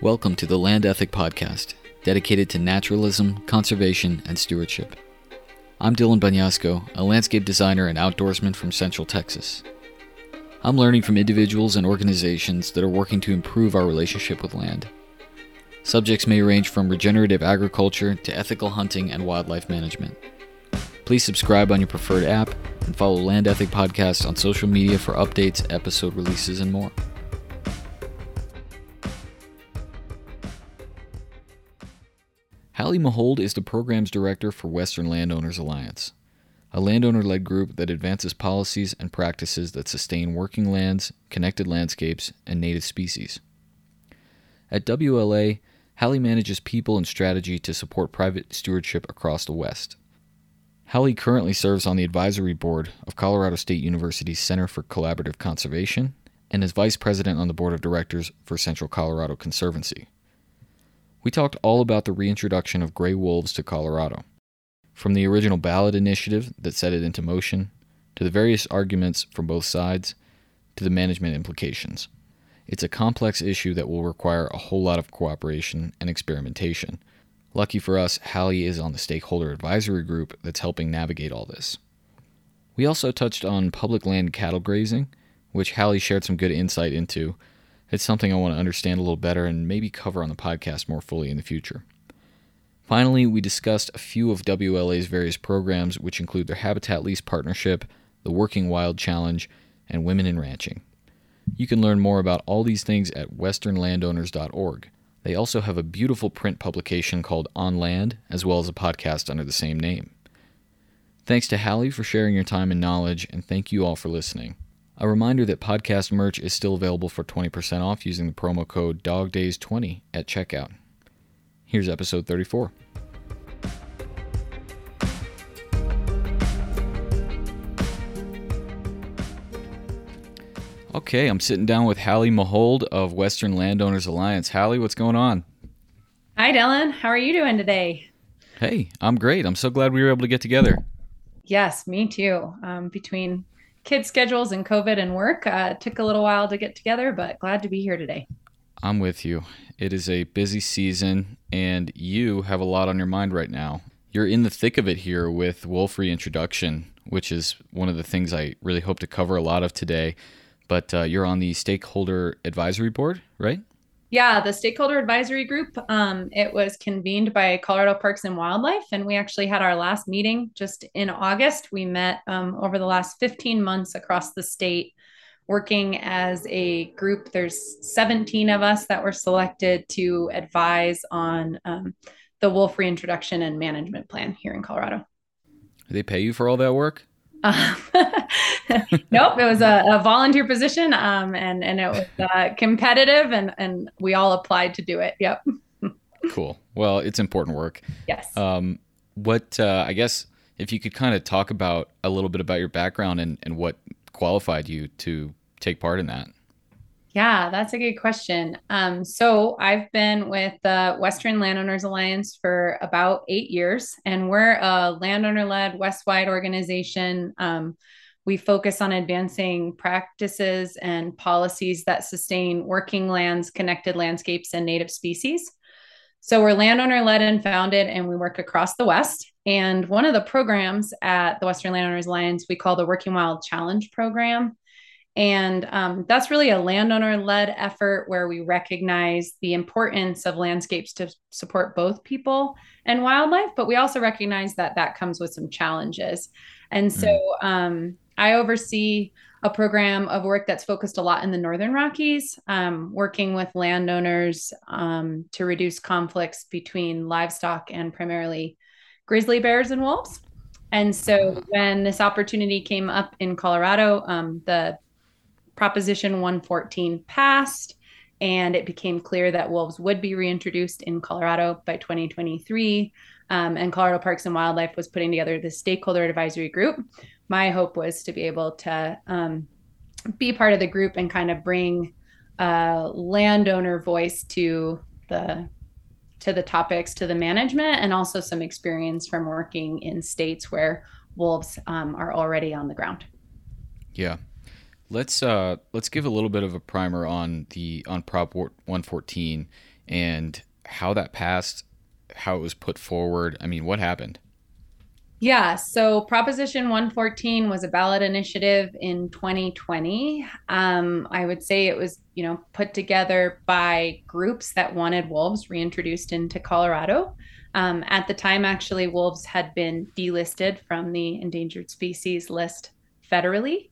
Welcome to the Land Ethic Podcast, dedicated to naturalism, conservation, and stewardship. I'm Dylan Banyasco, a landscape designer and outdoorsman from Central Texas. I'm learning from individuals and organizations that are working to improve our relationship with land. Subjects may range from regenerative agriculture to ethical hunting and wildlife management. Please subscribe on your preferred app and follow Land Ethic Podcast on social media for updates, episode releases, and more. Hallie Mahowald is the program's director for Western Landowners Alliance, a landowner led group that advances policies and practices that sustain working lands, connected landscapes, and native species. At WLA, Hallie manages people and strategy to support private stewardship across the West. Hallie currently serves on the advisory board of Colorado State University's Center for Collaborative Conservation and is vice president on the board of directors for Central Colorado Conservancy. We talked all about the reintroduction of gray wolves to Colorado, from the original ballot initiative that set it into motion, to the various arguments from both sides, to the management implications. It's a complex issue that will require a whole lot of cooperation and experimentation. Lucky for us, Hallie is on the stakeholder advisory group that's helping navigate all this. We also touched on public land cattle grazing, which Hallie shared some good insight into, it's something I want to understand a little better and maybe cover on the podcast more fully in the future. Finally, we discussed a few of WLA's various programs, which include their Habitat Lease Partnership, the Working Wild Challenge, and Women in Ranching. You can learn more about all these things at westernlandowners.org. They also have a beautiful print publication called On Land, as well as a podcast under the same name. Thanks to Hallie for sharing your time and knowledge, and thank you all for listening. A reminder that podcast merch is still available for 20% off using the promo code DOGDAYS20 at checkout. Here's episode 34. Okay, I'm sitting down with Hallie Mahowald of Western Landowners Alliance. Hallie, what's going on? Hi, Dylan. How are you doing today? Hey, I'm great. I'm so glad we were able to get together. Yes, me too. Um, between kid schedules and COVID and work. Uh, took a little while to get together, but glad to be here today. I'm with you. It is a busy season, and you have a lot on your mind right now. You're in the thick of it here with wolf reintroduction, which is one of the things I really hope to cover a lot of today. But uh, you're on the stakeholder advisory board, right? Yeah, the stakeholder advisory group. Um, it was convened by Colorado Parks and Wildlife, and we actually had our last meeting just in August. We met um, over the last 15 months across the state, working as a group. There's 17 of us that were selected to advise on um, the wolf reintroduction and management plan here in Colorado. they pay you for all that work? Um, nope, it was a, a volunteer position, um, and and it was uh, competitive, and and we all applied to do it. Yep. cool. Well, it's important work. Yes. Um, what uh, I guess if you could kind of talk about a little bit about your background and and what qualified you to take part in that. Yeah, that's a good question. Um, so I've been with the Western Landowners Alliance for about eight years, and we're a landowner-led West-wide organization. Um, we focus on advancing practices and policies that sustain working lands, connected landscapes, and native species. So we're landowner led and founded, and we work across the West. And one of the programs at the Western Landowners Alliance we call the Working Wild Challenge program. And um, that's really a landowner led effort where we recognize the importance of landscapes to support both people and wildlife, but we also recognize that that comes with some challenges. And so mm. um, I oversee a program of work that's focused a lot in the Northern Rockies, um, working with landowners um, to reduce conflicts between livestock and primarily grizzly bears and wolves. And so when this opportunity came up in Colorado, um, the Proposition 114 passed, and it became clear that wolves would be reintroduced in Colorado by 2023. Um, and Colorado Parks and Wildlife was putting together the stakeholder advisory group. My hope was to be able to um, be part of the group and kind of bring a landowner voice to the to the topics to the management and also some experience from working in states where wolves um, are already on the ground yeah Let's uh let's give a little bit of a primer on the on Prop 114 and how that passed, how it was put forward. I mean, what happened? Yeah, so Proposition 114 was a ballot initiative in 2020. Um, I would say it was, you know, put together by groups that wanted wolves reintroduced into Colorado. Um, at the time, actually, wolves had been delisted from the endangered species list federally.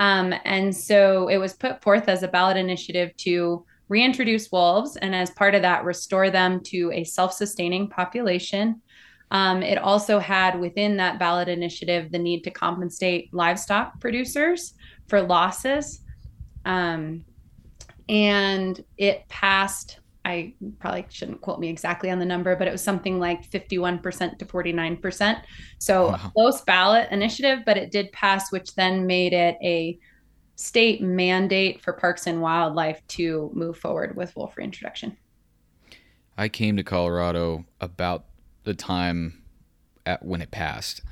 Um, and so it was put forth as a ballot initiative to reintroduce wolves and, as part of that, restore them to a self sustaining population um, it also had within that ballot initiative the need to compensate livestock producers for losses. Um, and it passed, I probably shouldn't quote me exactly on the number, but it was something like 51% to 49%. So wow. close ballot initiative, but it did pass, which then made it a state mandate for parks and wildlife to move forward with wolf reintroduction. I came to Colorado about the time at when it passed,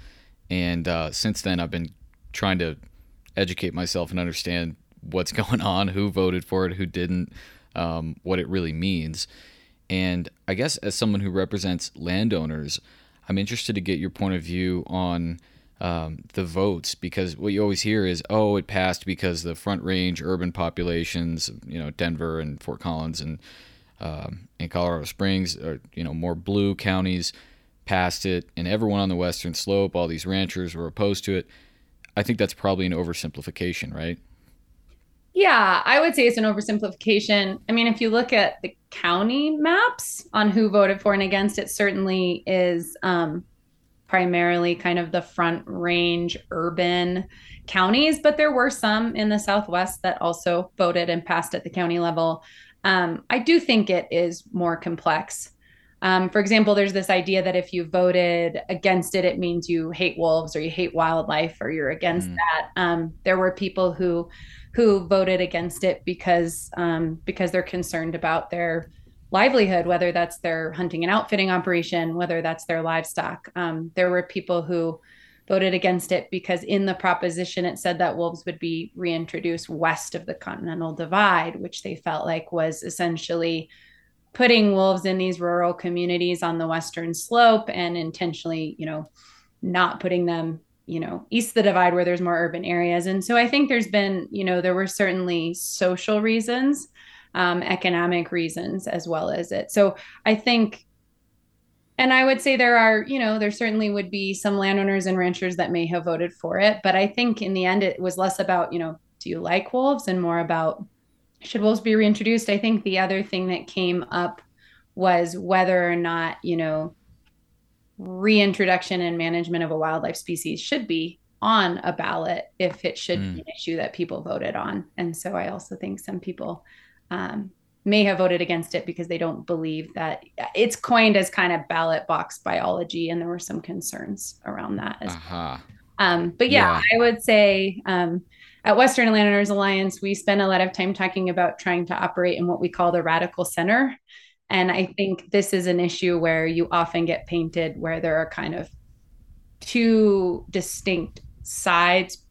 and uh, since then I've been trying to educate myself and understand what's going on, who voted for it, who didn't, um, what it really means. And I guess as someone who represents landowners, I'm interested to get your point of view on um, the votes because what you always hear is, oh, it passed because the Front Range urban populations, you know, Denver and Fort Collins and um, in Colorado Springs, or you know, more blue counties passed it, and everyone on the western slope, all these ranchers were opposed to it. I think that's probably an oversimplification, right? Yeah, I would say it's an oversimplification. I mean, if you look at the county maps on who voted for and against, it certainly is um, primarily kind of the front range urban counties, but there were some in the Southwest that also voted and passed at the county level. Um, I do think it is more complex. Um, for example, there's this idea that if you voted against it, it means you hate wolves or you hate wildlife or you're against mm. that. Um, there were people who who voted against it because um, because they're concerned about their livelihood, whether that's their hunting and outfitting operation, whether that's their livestock. Um, there were people who voted against it because in the proposition it said that wolves would be reintroduced west of the Continental Divide, which they felt like was essentially putting wolves in these rural communities on the western slope and intentionally, you know, not putting them, you know, east of the divide where there's more urban areas. And so I think there's been, you know, there were certainly social reasons, um, economic reasons as well as it. So I think and I would say there are, you know, there certainly would be some landowners and ranchers that may have voted for it. But I think in the end, it was less about, you know, do you like wolves and more about should wolves be reintroduced? I think the other thing that came up was whether or not, you know, reintroduction and management of a wildlife species should be on a ballot if it should mm. be an issue that people voted on. And so I also think some people um, may have voted against it because they don't believe that it's coined as kind of ballot box biology, and there were some concerns around that. As uh-huh. um, but yeah, yeah, I would say um, at Western Landowners Alliance, we spend a lot of time talking about trying to operate in what we call the radical center. And I think this is an issue where you often get painted where there are kind of two distinct sides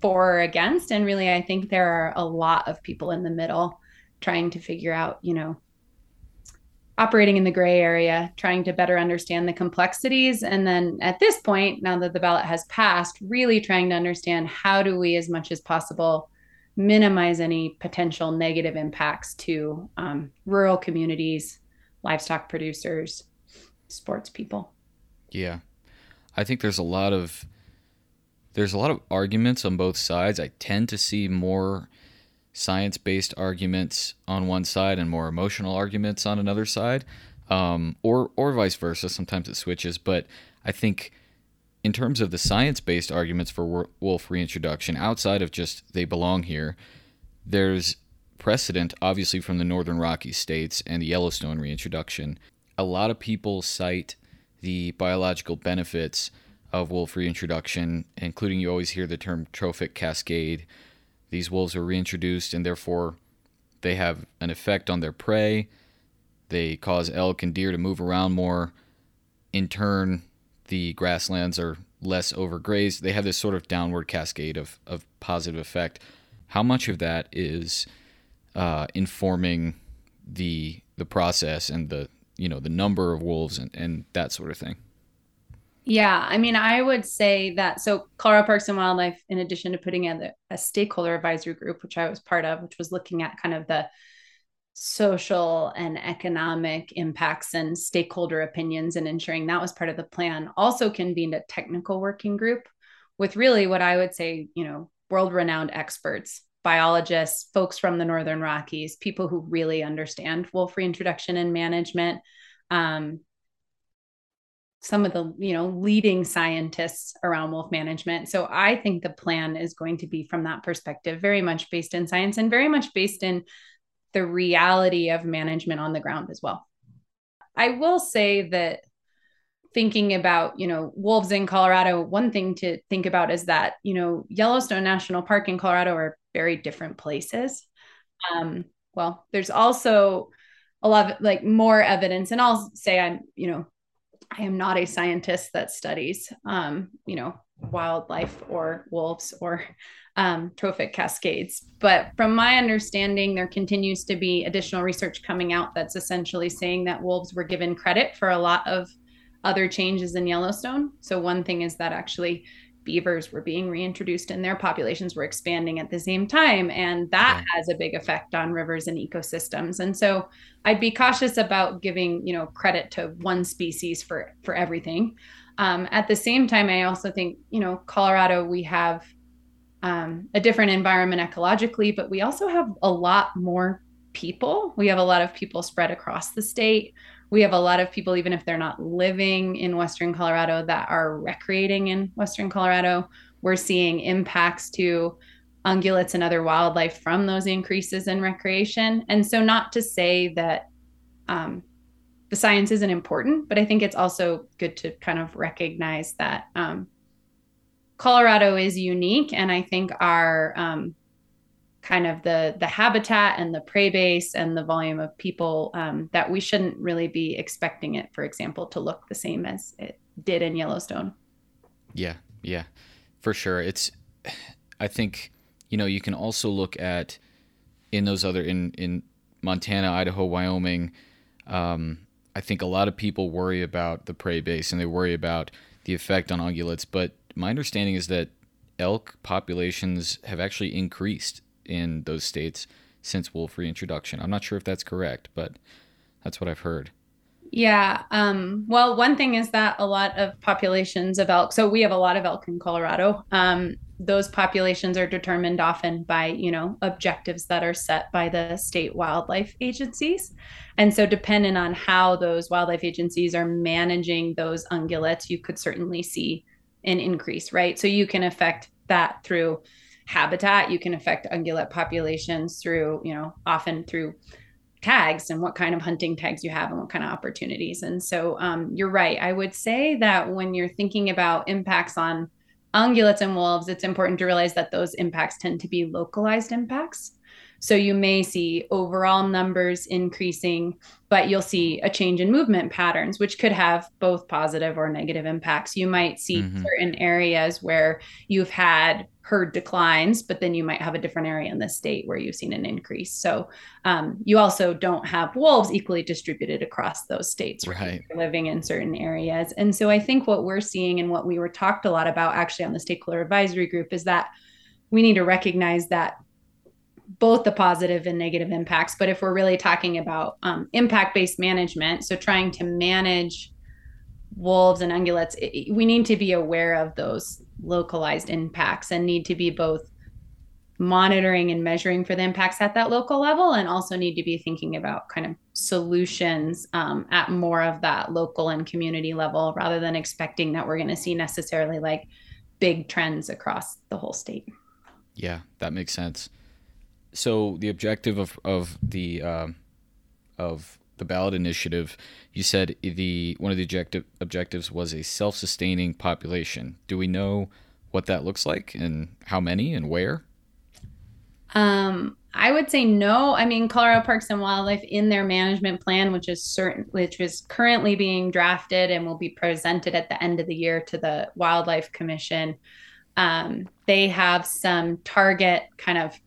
for or against. And really, I think there are a lot of people in the middle trying to figure out, you know, operating in the gray area, trying to better understand the complexities. And then at this point, now that the ballot has passed, really trying to understand how do we, as much as possible, minimize any potential negative impacts to um, rural communities, livestock producers, sports people. Yeah. I think there's a lot of there's a lot of arguments on both sides. I tend to see more science based arguments on one side and more emotional arguments on another side, um, or or vice versa. Sometimes it switches, but I think in terms of the science based arguments for wolf reintroduction, outside of just they belong here, there's precedent, obviously, from the Northern Rocky states and the Yellowstone reintroduction. A lot of people cite the biological benefits of wolf reintroduction, including you always hear the term trophic cascade, these wolves are reintroduced and therefore they have an effect on their prey. They cause elk and deer to move around more. In turn, the grasslands are less overgrazed. They have this sort of downward cascade of, of positive effect. how much of that is uh, informing the the process and the you know the number of wolves and, and that sort of thing? Yeah, I mean, I would say that so Colorado Parks and Wildlife, in addition to putting in a stakeholder advisory group, which I was part of, which was looking at kind of the social and economic impacts and stakeholder opinions and ensuring that was part of the plan, also convened a technical working group with really what I would say, you know, world renowned experts, biologists, folks from the Northern Rockies, people who really understand wolf reintroduction and management. Um, some of the you know leading scientists around wolf management so i think the plan is going to be from that perspective very much based in science and very much based in the reality of management on the ground as well i will say that thinking about you know wolves in colorado one thing to think about is that you know yellowstone national park in colorado are very different places um, well there's also a lot of like more evidence and i'll say i'm you know I am not a scientist that studies, um, you know, wildlife or wolves or um, trophic cascades. But from my understanding, there continues to be additional research coming out that's essentially saying that wolves were given credit for a lot of other changes in Yellowstone. So, one thing is that actually beavers were being reintroduced and their populations were expanding at the same time. And that yeah. has a big effect on rivers and ecosystems. And so i'd be cautious about giving you know credit to one species for for everything. Um, at the same time i also think you know colorado we have um, a different environment ecologically but we also have a lot more people. We have a lot of people spread across the state we have a lot of people, even if they're not living in Western Colorado, that are recreating in Western Colorado. We're seeing impacts to ungulates and other wildlife from those increases in recreation. And so, not to say that um, the science isn't important, but I think it's also good to kind of recognize that um, Colorado is unique. And I think our um, kind of the the habitat and the prey base and the volume of people um, that we shouldn't really be expecting it for example to look the same as it did in yellowstone. Yeah yeah for sure. It's i think you know you can also look at in those other in in montana idaho wyoming um, i think a lot of people worry about the prey base and they worry about the effect on ungulates but my understanding is that elk populations have actually increased in those states since wolf reintroduction. I'm not sure if that's correct, but that's what I've heard. Yeah. Um, well, one thing is that a lot of populations of elk, so we have a lot of elk in Colorado. Um, those populations are determined often by, you know, objectives that are set by the state wildlife agencies. And so, depending on how those wildlife agencies are managing those ungulates, you could certainly see an increase, right? So, you can affect that through habitat you can affect ungulate populations through you know often through tags and what kind of hunting tags you have and what kind of opportunities. And so um, you're right. I would say that when you're thinking about impacts on ungulates and wolves it's important to realize that those impacts tend to be localized impacts so you may see overall numbers increasing, but you'll see a change in movement patterns, which could have both positive or negative impacts. You might see mm-hmm. certain areas where you've had herd declines, but then you might have a different area in the state where you've seen an increase. So um, you also don't have wolves equally distributed across those states, right? Living in certain areas, and so I think what we're seeing and what we were talked a lot about actually on the stakeholder advisory group is that we need to recognize that both the positive and negative impacts. But if we're really talking about um, impact based management, so trying to manage wolves and ungulates, it, we need to be aware of those localized impacts and need to be both monitoring and measuring for the impacts at that local level and also need to be thinking about kind of solutions um, at more of that local and community level rather than expecting that we're going to see necessarily like big trends across the whole state yeah that makes sense so the objective of of the uh, of the ballot initiative, you said the one of the objective objectives was a self-sustaining population. Do we know what that looks like and how many and where? Um, I would say no. I mean, Colorado Parks and Wildlife in their management plan, which is certain, which is currently being drafted and will be presented at the end of the year to the Wildlife Commission. Um, they have some target kind of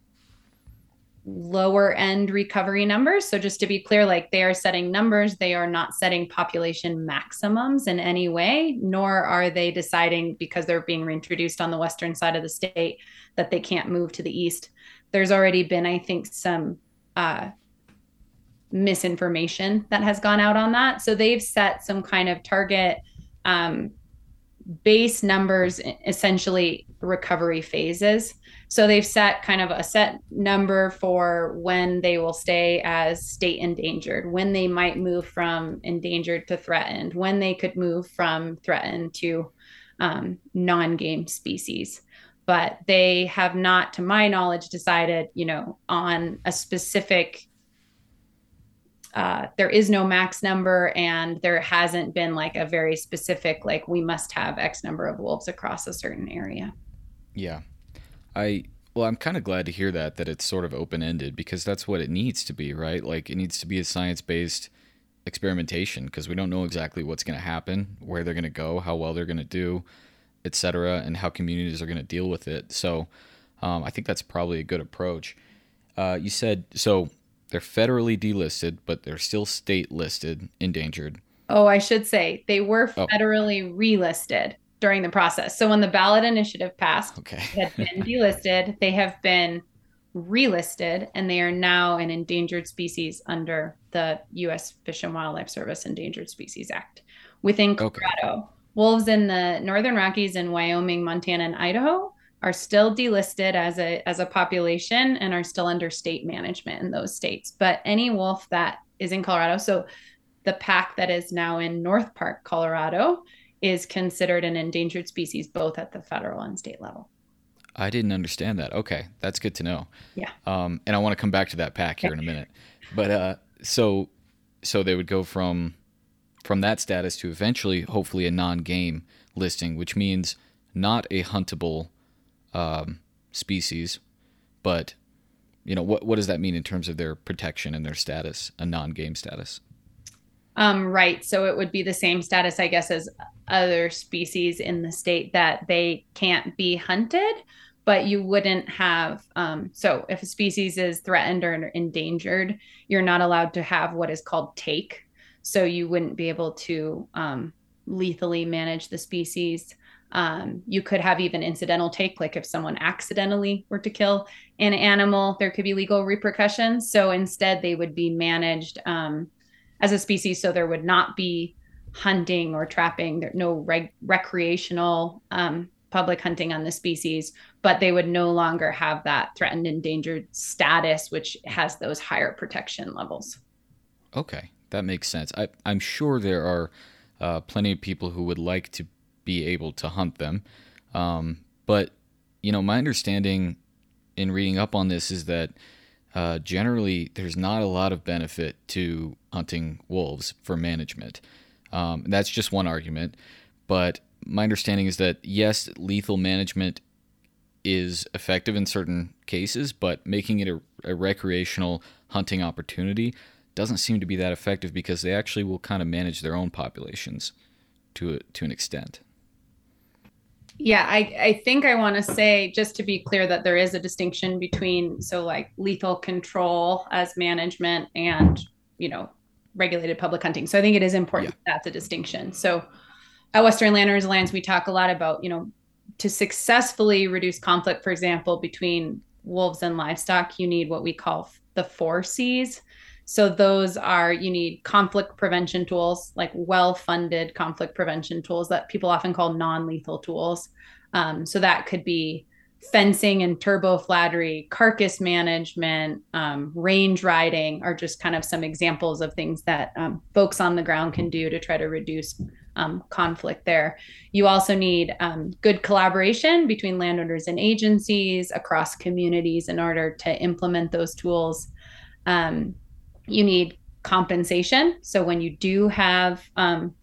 lower end recovery numbers. So, just to be clear, like they are setting numbers, they are not setting population maximums in any way, nor are they deciding because they're being reintroduced on the western side of the state that they can't move to the east. There's already been, I think, some uh, misinformation that has gone out on that. So, they've set some kind of target. Um, base numbers essentially recovery phases so they've set kind of a set number for when they will stay as state endangered, when they might move from endangered to threatened, when they could move from threatened to um, non game species. But they have not, to my knowledge, decided, you know, on a specific uh, there is no max number and there hasn't been like a very specific like we must have x number of wolves across a certain area yeah I well, I'm kind of glad to hear that that it's sort of open ended because that's what it needs to be, right? Like it needs to be a science based experimentation because we don't know exactly what's going to happen, where they're going to go, how well they're going to do, etc., and how communities are going to deal with it. So, um, I think that's probably a good approach. Uh, you said so they're federally delisted, but they're still state listed, endangered. Oh, I should say they were oh. federally oh. relisted during the process. So when the ballot initiative passed, okay. had been delisted, they have been relisted and they are now an endangered species under the US Fish and Wildlife Service Endangered Species Act. Within Colorado, okay. wolves in the Northern Rockies and Wyoming, Montana, and Idaho are still delisted as a as a population and are still under state management in those states. But any wolf that is in Colorado, so the pack that is now in North Park, Colorado, is considered an endangered species both at the federal and state level. I didn't understand that. Okay, that's good to know. Yeah. Um, and I want to come back to that pack here in a minute. But uh, so so they would go from from that status to eventually, hopefully, a non-game listing, which means not a huntable um, species, but you know what what does that mean in terms of their protection and their status, a non-game status? Um, right. So it would be the same status, I guess, as other species in the state that they can't be hunted, but you wouldn't have. Um, so if a species is threatened or endangered, you're not allowed to have what is called take. So you wouldn't be able to um, lethally manage the species. Um, you could have even incidental take, like if someone accidentally were to kill an animal, there could be legal repercussions. So instead, they would be managed um, as a species so there would not be hunting or trapping. There no reg- recreational um, public hunting on the species but they would no longer have that threatened endangered status which has those higher protection levels. Okay that makes sense. I, i'm sure there are uh, plenty of people who would like to be able to hunt them. Um, but you know my understanding in reading up on this is that uh, generally there's not a lot of benefit to hunting wolves for management. Um, that's just one argument. But my understanding is that yes, lethal management is effective in certain cases, but making it a, a recreational hunting opportunity doesn't seem to be that effective because they actually will kind of manage their own populations to a, to an extent. Yeah, I, I think I want to say, just to be clear, that there is a distinction between, so like lethal control as management and, you know, regulated public hunting. So I think it is important yeah. that's a distinction. So at Western Landowners Alliance, we talk a lot about, you know, to successfully reduce conflict, for example, between wolves and livestock, you need what we call the four C's. So those are you need conflict prevention tools, like well-funded conflict prevention tools that people often call non-lethal tools. Um, so that could be fencing and turbo fladry, carcass management, um, range riding are just kind of some examples of things that um, folks on the ground can do to try to reduce um, conflict there. You also need um, good collaboration between landowners and agencies across communities in order to implement those tools. Um, you need compensation. So when you do have um,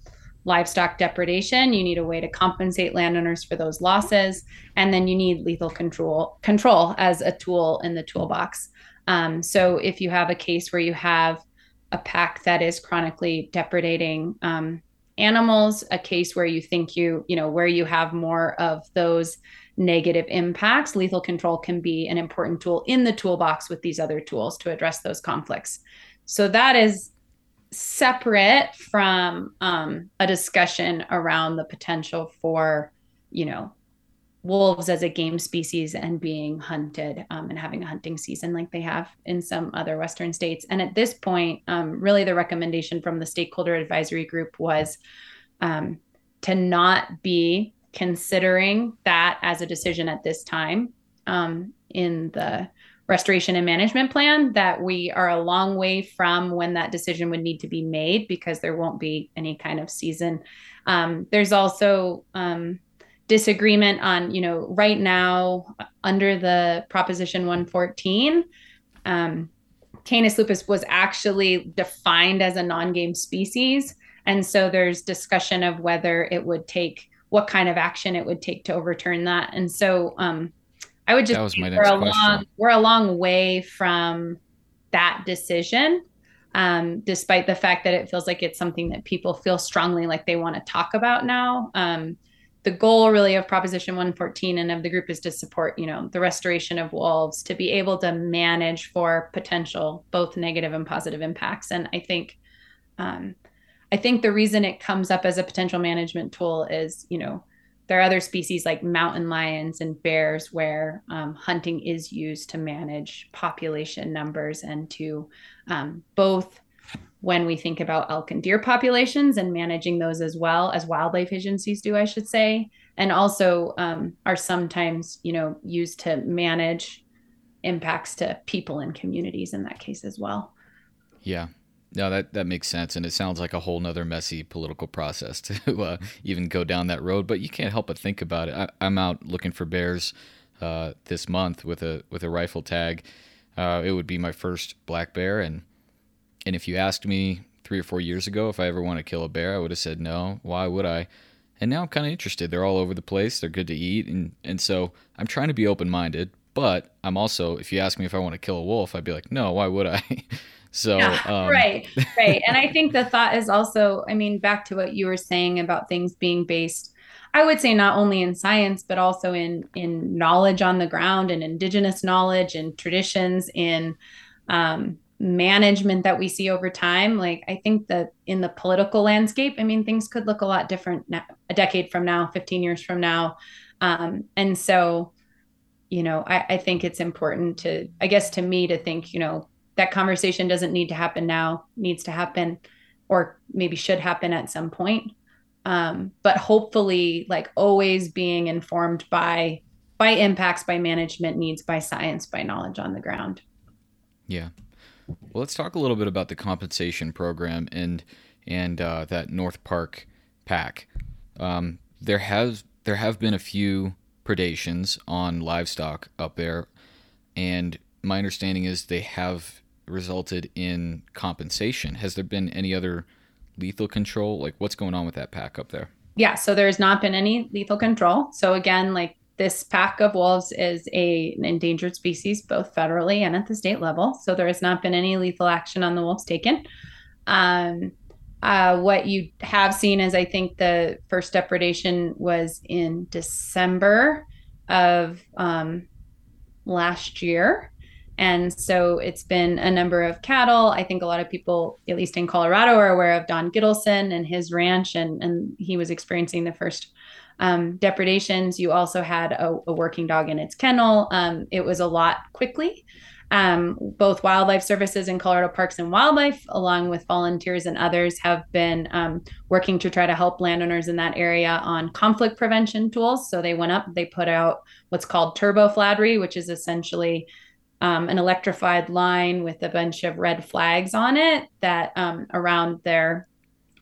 livestock depredation, you need a way to compensate landowners for those losses, and then you need lethal control control as a tool in the toolbox. Um, so if you have a case where you have a pack that is chronically depredating um, animals, a case where you think you, you know, where you have more of those negative impacts, lethal control can be an important tool in the toolbox with these other tools to address those conflicts. So that is separate from um, a discussion around the potential for, you know, wolves as a game species and being hunted um, and having a hunting season like they have in some other Western states. And at this point, um, really the recommendation from the stakeholder advisory group was um, to not be considering that as a decision at this time um, in the restoration and management plan that we are a long way from when that decision would need to be made because there won't be any kind of season. Um, there's also um, disagreement on, you know, right now under the Proposition 114, um, Canis lupus was actually defined as a non game species. And so there's discussion of whether it would take what kind of action it would take to overturn that. And so um, I would just that was my next we're, a question. long, we're a long way from that decision, um, despite the fact that it feels like it's something that people feel strongly like they want to talk about now. Um, the goal really of proposition 114 and of the group is to support you know the restoration of wolves to be able to manage for potential both negative and positive impacts and i think um, i think the reason it comes up as a potential management tool is you know there are other species like mountain lions and bears where um, hunting is used to manage population numbers and to um, both when we think about elk and deer populations and managing those as well as wildlife agencies do, I should say, and also um, are sometimes, you know, used to manage impacts to people and communities in that case as well. Yeah. No, that, that makes sense. And it sounds like a whole nother messy political process to uh, even go down that road, but you can't help but think about it. I, am out looking for bears uh, this month with a, with a rifle tag. Uh, it would be my first black bear. And and if you asked me three or four years ago if I ever want to kill a bear, I would have said no. Why would I? And now I'm kind of interested. They're all over the place. They're good to eat, and and so I'm trying to be open minded. But I'm also, if you ask me if I want to kill a wolf, I'd be like, no. Why would I? so yeah, um... right, right. and I think the thought is also, I mean, back to what you were saying about things being based. I would say not only in science, but also in in knowledge on the ground and indigenous knowledge and traditions in um, management that we see over time like i think that in the political landscape i mean things could look a lot different now, a decade from now 15 years from now um, and so you know I, I think it's important to i guess to me to think you know that conversation doesn't need to happen now needs to happen or maybe should happen at some point. Um, but hopefully like always being informed by by impacts by management needs by science by knowledge on the ground. Yeah. Well, let's talk a little bit about the compensation program and and uh, that North Park pack. Um, there has there have been a few predations on livestock up there, and my understanding is they have resulted in compensation. Has there been any other lethal control? Like, what's going on with that pack up there? Yeah, so there's not been any lethal control. So again, like this pack of wolves is a, an endangered species, both federally and at the state level. So there has not been any lethal action on the wolves taken. Um, uh, what you have seen is, I think, the first depredation was in December of um, last year. And so it's been a number of cattle. I think a lot of people, at least in Colorado, are aware of Don Gittleson and his ranch, and, and he was experiencing the first um, depredations. You also had a, a, working dog in its kennel. Um, it was a lot quickly. Um, both wildlife services and Colorado Parks and Wildlife, along with volunteers and others, have been um, working to try to help landowners in that area on conflict prevention tools. So they went up, they put out what's called turbo fladry, which is essentially um, an electrified line with a bunch of red flags on it that um, around their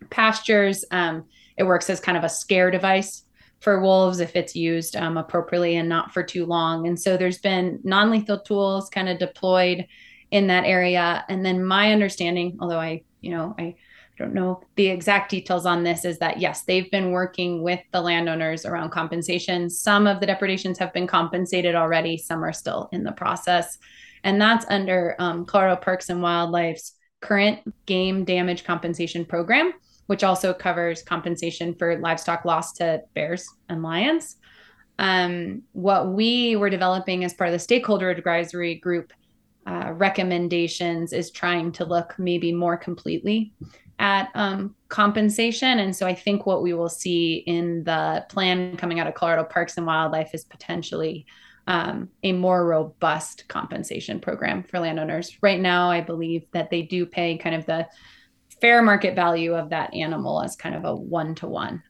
pastures. Um, it works as kind of a scare device for wolves if it's used um, appropriately and not for too long. And so there's been non lethal tools kind of deployed in that area. And then my understanding, although I, you know, I don't know the exact details on this, is that yes, they've been working with the landowners around compensation. Some of the depredations have been compensated already, some are still in the process. And that's under um, Colorado Parks and Wildlife's current game damage compensation program which also covers compensation for livestock loss to bears and lions. Um, what we were developing as part of the stakeholder advisory group uh, recommendations is trying to look maybe more completely at um, compensation. And so I think what we will see in the plan coming out of Colorado Parks and Wildlife is potentially um, a more robust compensation program for landowners. Right now, I believe that they do pay kind of the fair market value of that animal as kind of a one to one.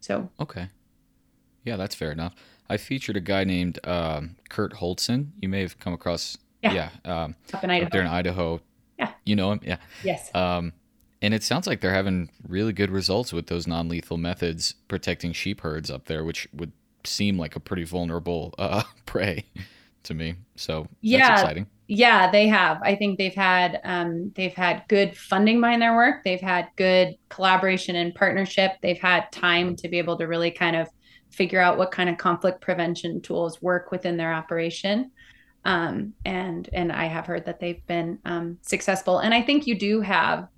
So, okay. Yeah, that's fair enough. I featured a guy named um, Kurt Holtzen. You may have come across, yeah, yeah um, up in Idaho. Up there in Idaho. Yeah. You know him? Yeah. Yes. Um, and it sounds like they're having really good results with those non-lethal methods protecting sheep herds up there, which would seem like a pretty vulnerable uh, prey to me. So yeah, exciting. Yeah, they have. I think they've had um, they've had good funding behind their work. They've had good collaboration and partnership. They've had time to be able to really kind of figure out what kind of conflict prevention tools work within their operation. Um, and and I have heard that they've been um, successful. And I think you do have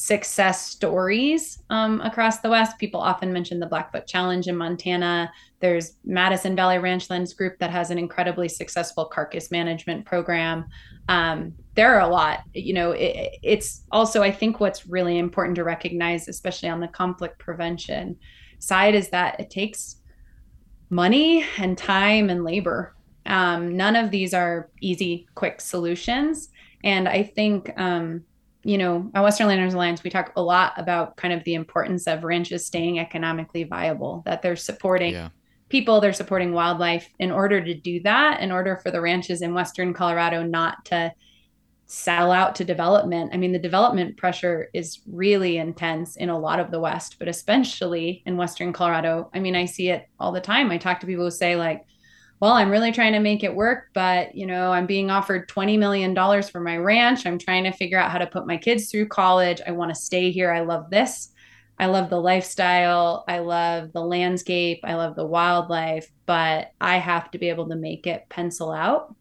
success stories um, across the West. People often mention the Blackfoot Challenge in Montana. There's Madison Valley Ranchlands Group that has an incredibly successful carcass management program. Um, there are a lot. You know, it, it's also I think what's really important to recognize, especially on the conflict prevention side, is that it takes money and time and labor. Um, none of these are easy, quick solutions. And I think um, you know, at Western Landowners Alliance, we talk a lot about kind of the importance of ranches staying economically viable, that they're supporting yeah. people, they're supporting wildlife. In order to do that, in order for the ranches in Western Colorado not to sell out to development, I mean, the development pressure is really intense in a lot of the West, but especially in Western Colorado. I mean, I see it all the time. I talk to people who say, like, well, I'm really trying to make it work, but you know, I'm being offered 20 million dollars for my ranch. I'm trying to figure out how to put my kids through college. I want to stay here. I love this. I love the lifestyle. I love the landscape. I love the wildlife, but I have to be able to make it pencil out.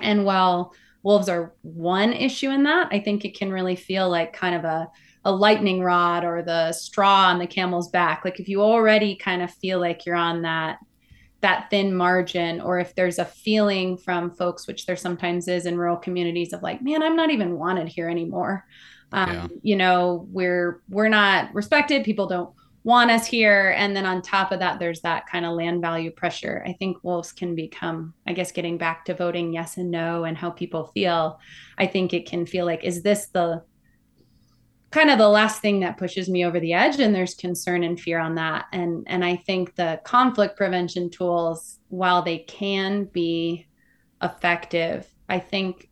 And while wolves are one issue in that, I think it can really feel like kind of a a lightning rod or the straw on the camel's back. Like if you already kind of feel like you're on that that thin margin or if there's a feeling from folks which there sometimes is in rural communities of like man i'm not even wanted here anymore. Um, yeah. you know we're we're not respected. People don't want us here. And then on top of that there's that kind of land value pressure. I think wolves can become i guess getting back to voting yes and no and how people feel. I think it can feel like is this the kind of the last thing that pushes me over the edge and there's concern and fear on that. And and i think the conflict prevention tools while they can be effective i think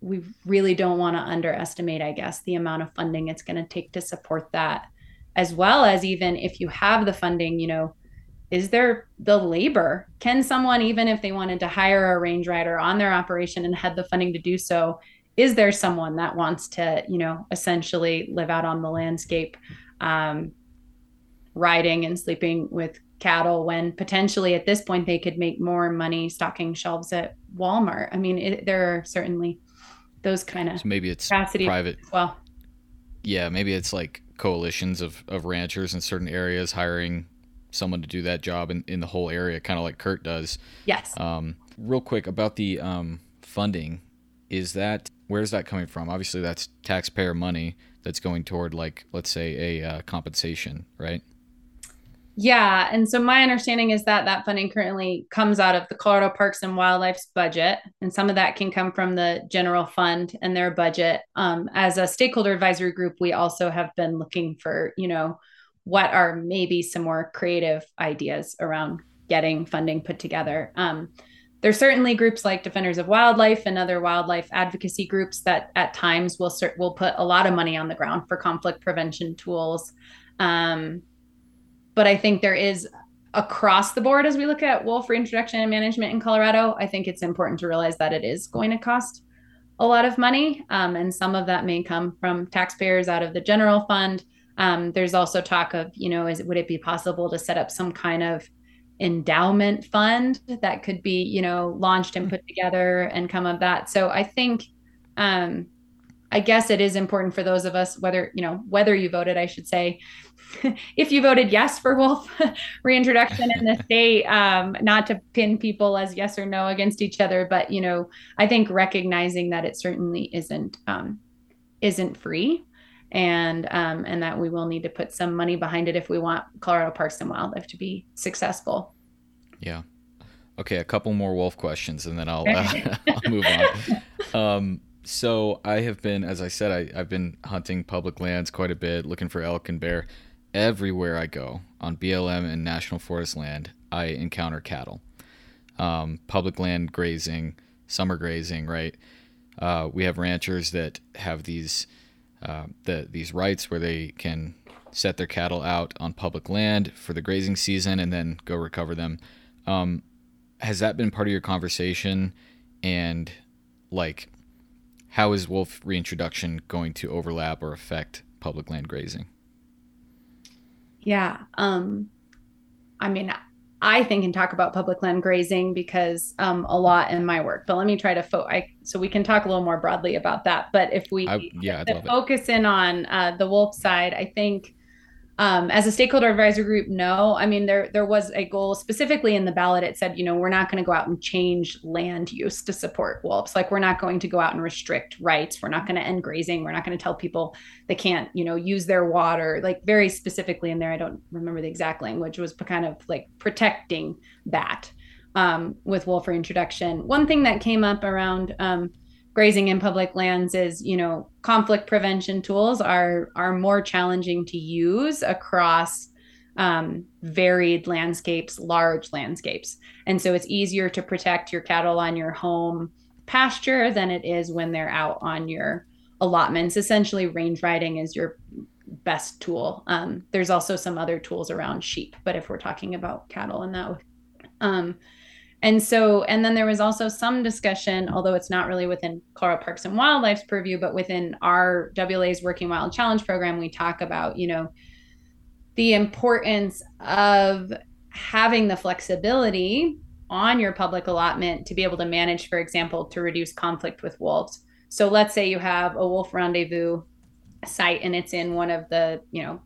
we really don't want to underestimate i guess the amount of funding it's going to take to support that as well as even if you have the funding you know is there the labor? Can someone even if they wanted to hire a range rider on their operation and had the funding to do so is there someone that wants to you know essentially live out on the landscape um, riding and sleeping with cattle when potentially at this point they could make more money stocking shelves at walmart? I mean it, there are certainly those kind of so maybe it's private well. Yeah maybe it's like coalitions of, of ranchers in certain areas hiring someone to do that job in, in the whole area kind of like kurt does. Yes. Um, real quick about the um, funding is that where's that coming from? Obviously, that's taxpayer money that's going toward, like, let's say, a uh, compensation, right? Yeah. And so my understanding is that that funding currently comes out of the Colorado Parks and Wildlife's budget. And some of that can come from the general fund and their budget. Um, as a stakeholder advisory group, we also have been looking for, you know, what are maybe some more creative ideas around getting funding put together. Um, there's certainly groups like Defenders of Wildlife and other wildlife advocacy groups that at times will will put a lot of money on the ground for conflict prevention tools. Um, but I think there is across the board as we look at wolf reintroduction and management in Colorado. I think it's important to realize that it is going to cost a lot of money, um, and some of that may come from taxpayers out of the general fund. Um, there's also talk of, you know, is would it be possible to set up some kind of endowment fund that could be you know launched and put together and come of that. So i think um I guess it is important for those of us, whether, you know, whether you voted, I should say, if you voted yes for wolf reintroduction in the state, um, not to pin people as yes or no against each other, but you know, I think recognizing that it certainly isn't um, isn't free, and um, and that we will need to put some money behind it if we want Colorado Parks and Wildlife to be successful. Yeah. Okay, a couple more wolf questions, and then I'll, uh, I'll move on. Um, so I have been, as I said, I, I've been hunting public lands quite a bit, looking for elk and bear everywhere I go on BLM and national forest land, I encounter cattle. Um, public land grazing, summer grazing, right? Uh, we have ranchers that have these uh, the, these rights where they can set their cattle out on public land for the grazing season and then go recover them. Um, has that been part of your conversation? And like, how is wolf reintroduction going to overlap or affect public land grazing? Yeah. Um, I mean, I think and talk about public land grazing because um, a lot in my work. But let me try to fo- I, so we can talk a little more broadly about that. But if we I, yeah, focus in on uh, the wolf side, I think um, as a stakeholder advisory group, no. I mean, there there was a goal specifically in the ballot. It said, you know, we're not going to go out and change land use to support wolves. Like, we're not going to go out and restrict rights. We're not going to end grazing. We're not going to tell people they can't, you know, use their water. Like, very specifically in there, I don't remember the exact language. Was kind of like protecting that um, with wolf reintroduction. One thing that came up around. Um, grazing in public lands is you know conflict prevention tools are are more challenging to use across um, varied landscapes large landscapes. And so it's easier to protect your cattle on your home pasture than it is when they're out on your allotments. Essentially range riding is your best tool. Um, there's also some other tools around sheep but if we're talking about cattle and that um, and so, and then there was also some discussion, although it's not really within Colorado Parks and Wildlife's purview, but within our WLA's Working Wild Challenge program, we talk about, you know, the importance of having the flexibility on your public allotment to be able to manage, for example, to reduce conflict with wolves. So let's say you have a wolf rendezvous site and it's in one of the, you know,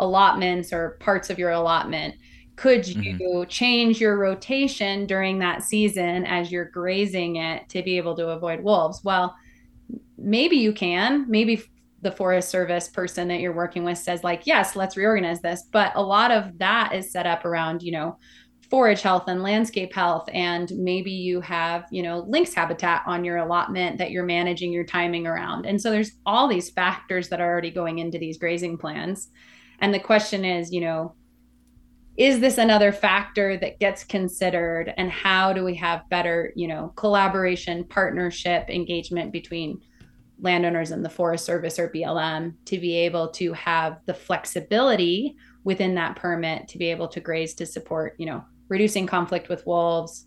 allotments or parts of your allotment could you mm-hmm. change your rotation during that season as you're grazing it to be able to avoid wolves? Well, maybe you can. Maybe the Forest Service person that you're working with says, like, yes, let's reorganize this. But a lot of that is set up around, you know, forage health and landscape health. And maybe you have, you know, lynx habitat on your allotment that you're managing your timing around. And so there's all these factors that are already going into these grazing plans. And the question is, you know, is this another factor that gets considered? And how do we have better you know collaboration partnership engagement between landowners and the forest service or blm to be able to have the flexibility within that permit to be able to graze to support you know reducing conflict with wolves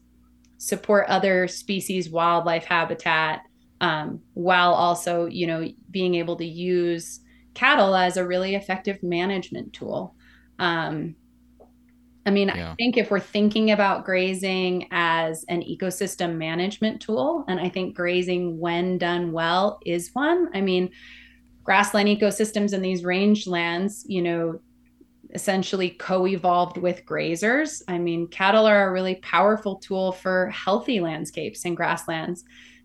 support other species wildlife habitat um, while also you know being able to use cattle as a really effective management tool. Um, I mean, yeah. I think if we're thinking about grazing as an ecosystem management tool, and I think grazing, when done well, is one. I mean, grassland ecosystems in these rangelands, you know, essentially co evolved with grazers. I mean, cattle are a really powerful tool for healthy landscapes and grasslands.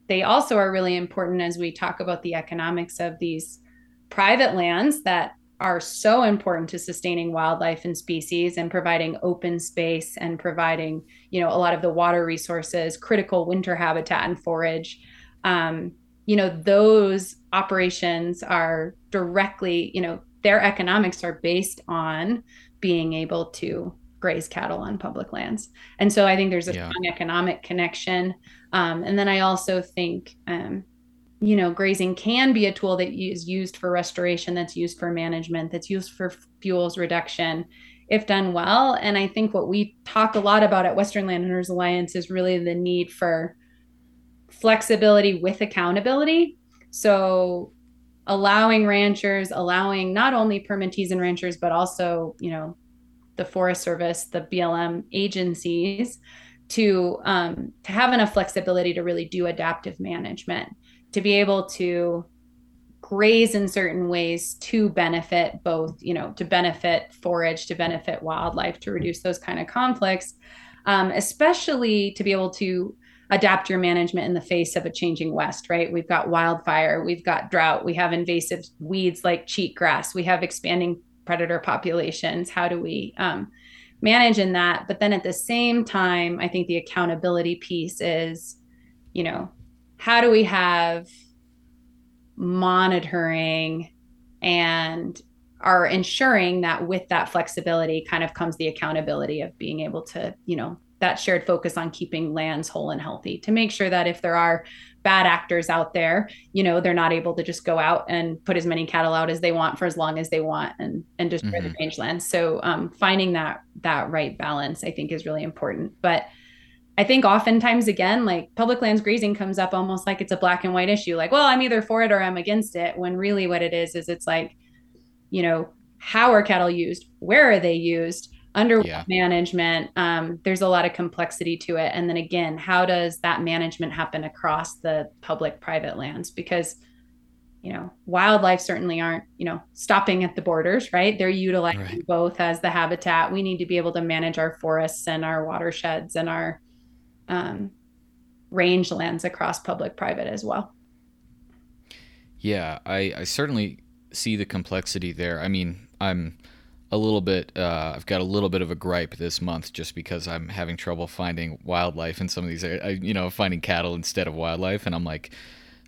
They also are really important as we talk about the economics of these private lands that are so important to sustaining wildlife and species and providing open space and providing you know a lot of the water resources critical winter habitat and forage. Um, you know those operations are directly you know their economics are based on being able to graze cattle on public lands. And so i think there's a yeah. strong economic connection. Um, and then i also think um, you know, grazing can be a tool that is used for restoration, that's used for management, that's used for fuels reduction if done well. And I think what we talk a lot about at Western Landowners Alliance is really the need for flexibility with accountability. So allowing ranchers, allowing not only permittees and ranchers, but also, you know, the Forest Service, the BLM agencies to um, to have enough flexibility to really do adaptive management to be able to graze in certain ways to benefit both, you know, to benefit forage, to benefit wildlife, to reduce those kind of conflicts, um, especially to be able to adapt your management in the face of a changing West, right? We've got wildfire, we've got drought, we have invasive weeds like cheatgrass, we have expanding predator populations. How do we um, manage in that? But then at the same time, I think the accountability piece is, you know, how do we have monitoring and are ensuring that with that flexibility kind of comes the accountability of being able to, you know, that shared focus on keeping lands whole and healthy to make sure that if there are bad actors out there you know they're not able to just go out and put as many cattle out as they want for as long as they want and and destroy mm-hmm. the rangelands so um, finding that that right balance i think is really important but i think oftentimes again like public lands grazing comes up almost like it's a black and white issue. Like well i'm either for it or i'm against it when really what it is is it's like you know how are cattle used? Where are they used? Under yeah. management um, there's a lot of complexity to it. And then again how does that management happen across the public private lands? Because you know wildlife certainly aren't you know stopping at the borders right? They're utilizing right. both as the habitat. We need to be able to manage our forests and our watersheds and our um, range lands across public private as well. Yeah i i certainly see the complexity there. I mean i'm a little bit uh, i've got a little bit of a gripe this month just because i'm having trouble finding wildlife in some of these I, you know finding cattle instead of wildlife. And i'm like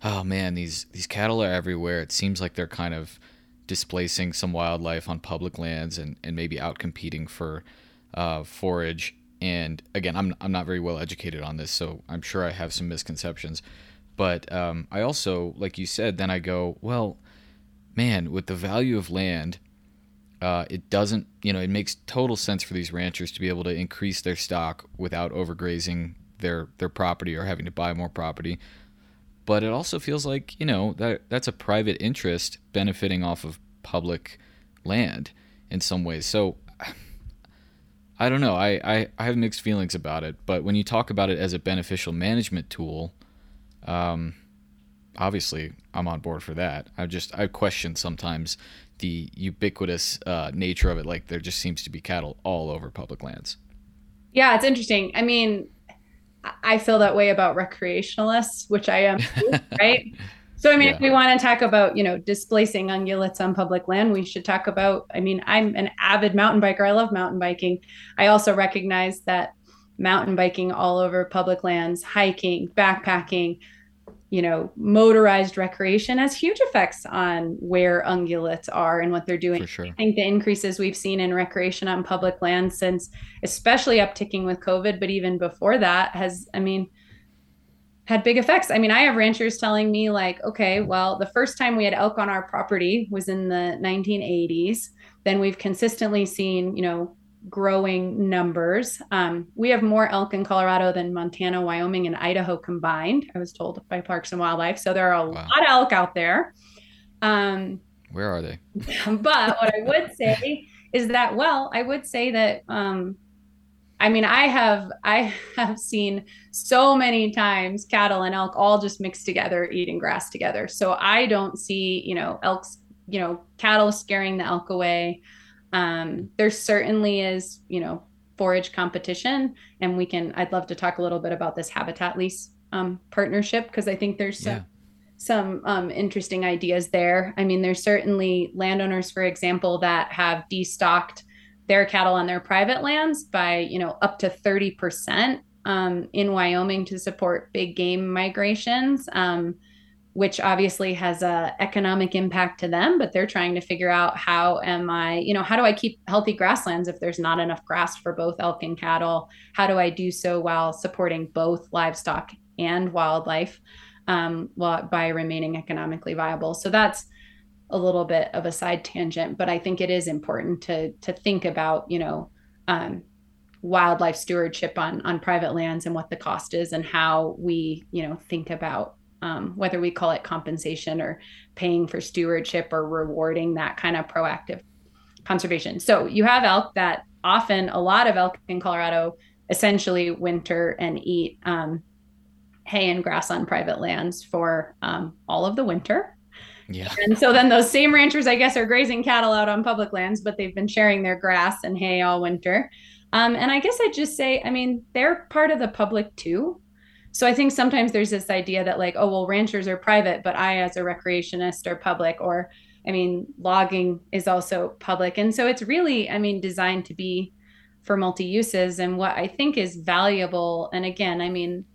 oh man these these cattle are everywhere. It seems like they're kind of displacing some wildlife on public lands and, and maybe out competing for uh, forage and again I'm, I'm not very well educated on this so i'm sure i have some misconceptions but um, i also like you said then i go well man with the value of land uh, it doesn't, you know, it makes total sense for these ranchers to be able to increase their stock without overgrazing their their property or having to buy more property. But it also feels like, you know, that that's a private interest benefiting off of public land in some ways. So I don't know. I, I, I have mixed feelings about it. But when you talk about it as a beneficial management tool, um, obviously I'm on board for that. I just I question sometimes the ubiquitous uh, nature of it. Like there just seems to be cattle all over public lands. Yeah, it's interesting. I mean, I feel that way about recreationalists, which I am, right? So I mean, yeah. if we want to talk about, you know, displacing ungulates on public land, we should talk about, I mean, I'm an avid mountain biker. I love mountain biking. I also recognize that mountain biking all over public lands, hiking, backpacking, you know, motorized recreation has huge effects on where ungulates are and what they're doing. Sure. I think the increases we've seen in recreation on public land since, especially upticking with COVID, but even before that, has, I mean, had big effects. I mean, I have ranchers telling me, like, okay, well, the first time we had elk on our property was in the 1980s. Then we've consistently seen, you know, growing numbers. Um, we have more elk in Colorado than Montana, Wyoming, and Idaho combined. I was told by Parks and Wildlife. So there are a wow. lot of elk out there. Um, Where are they? but what I would say is that, well, I would say that. Um, I mean, I have I have seen so many times cattle and elk all just mixed together, eating grass together. So I don't see, you know, elks, you know, cattle scaring the elk away. Um, there certainly is, you know, forage competition, and we can. I'd love to talk a little bit about this habitat lease um, partnership because I think there's some, yeah. some um, interesting ideas there. I mean, there's certainly landowners, for example, that have destocked their cattle on their private lands by, you know, up to 30% um, in Wyoming to support big game migrations. Um, which obviously has a economic impact to them but they're trying to figure out how am i you know how do i keep healthy grasslands if there's not enough grass for both elk and cattle how do i do so while supporting both livestock and wildlife um, while, by remaining economically viable so that's a little bit of a side tangent but i think it is important to to think about you know um, wildlife stewardship on on private lands and what the cost is and how we you know think about um, whether we call it compensation or paying for stewardship or rewarding that kind of proactive conservation. So you have elk that often a lot of elk in Colorado essentially winter and eat um, hay and grass on private lands for um, all of the winter. Yeah. And so then those same ranchers, I guess, are grazing cattle out on public lands, but they've been sharing their grass and hay all winter. Um, and I guess I'd just say, I mean, they're part of the public too. So I think sometimes there's this idea that, like, oh, well, ranchers are private, but I, as a recreationist, are public. Or, I mean, logging is also public. And so it's really, I mean, designed to be for multi uses. And what I think is valuable, and again, I mean,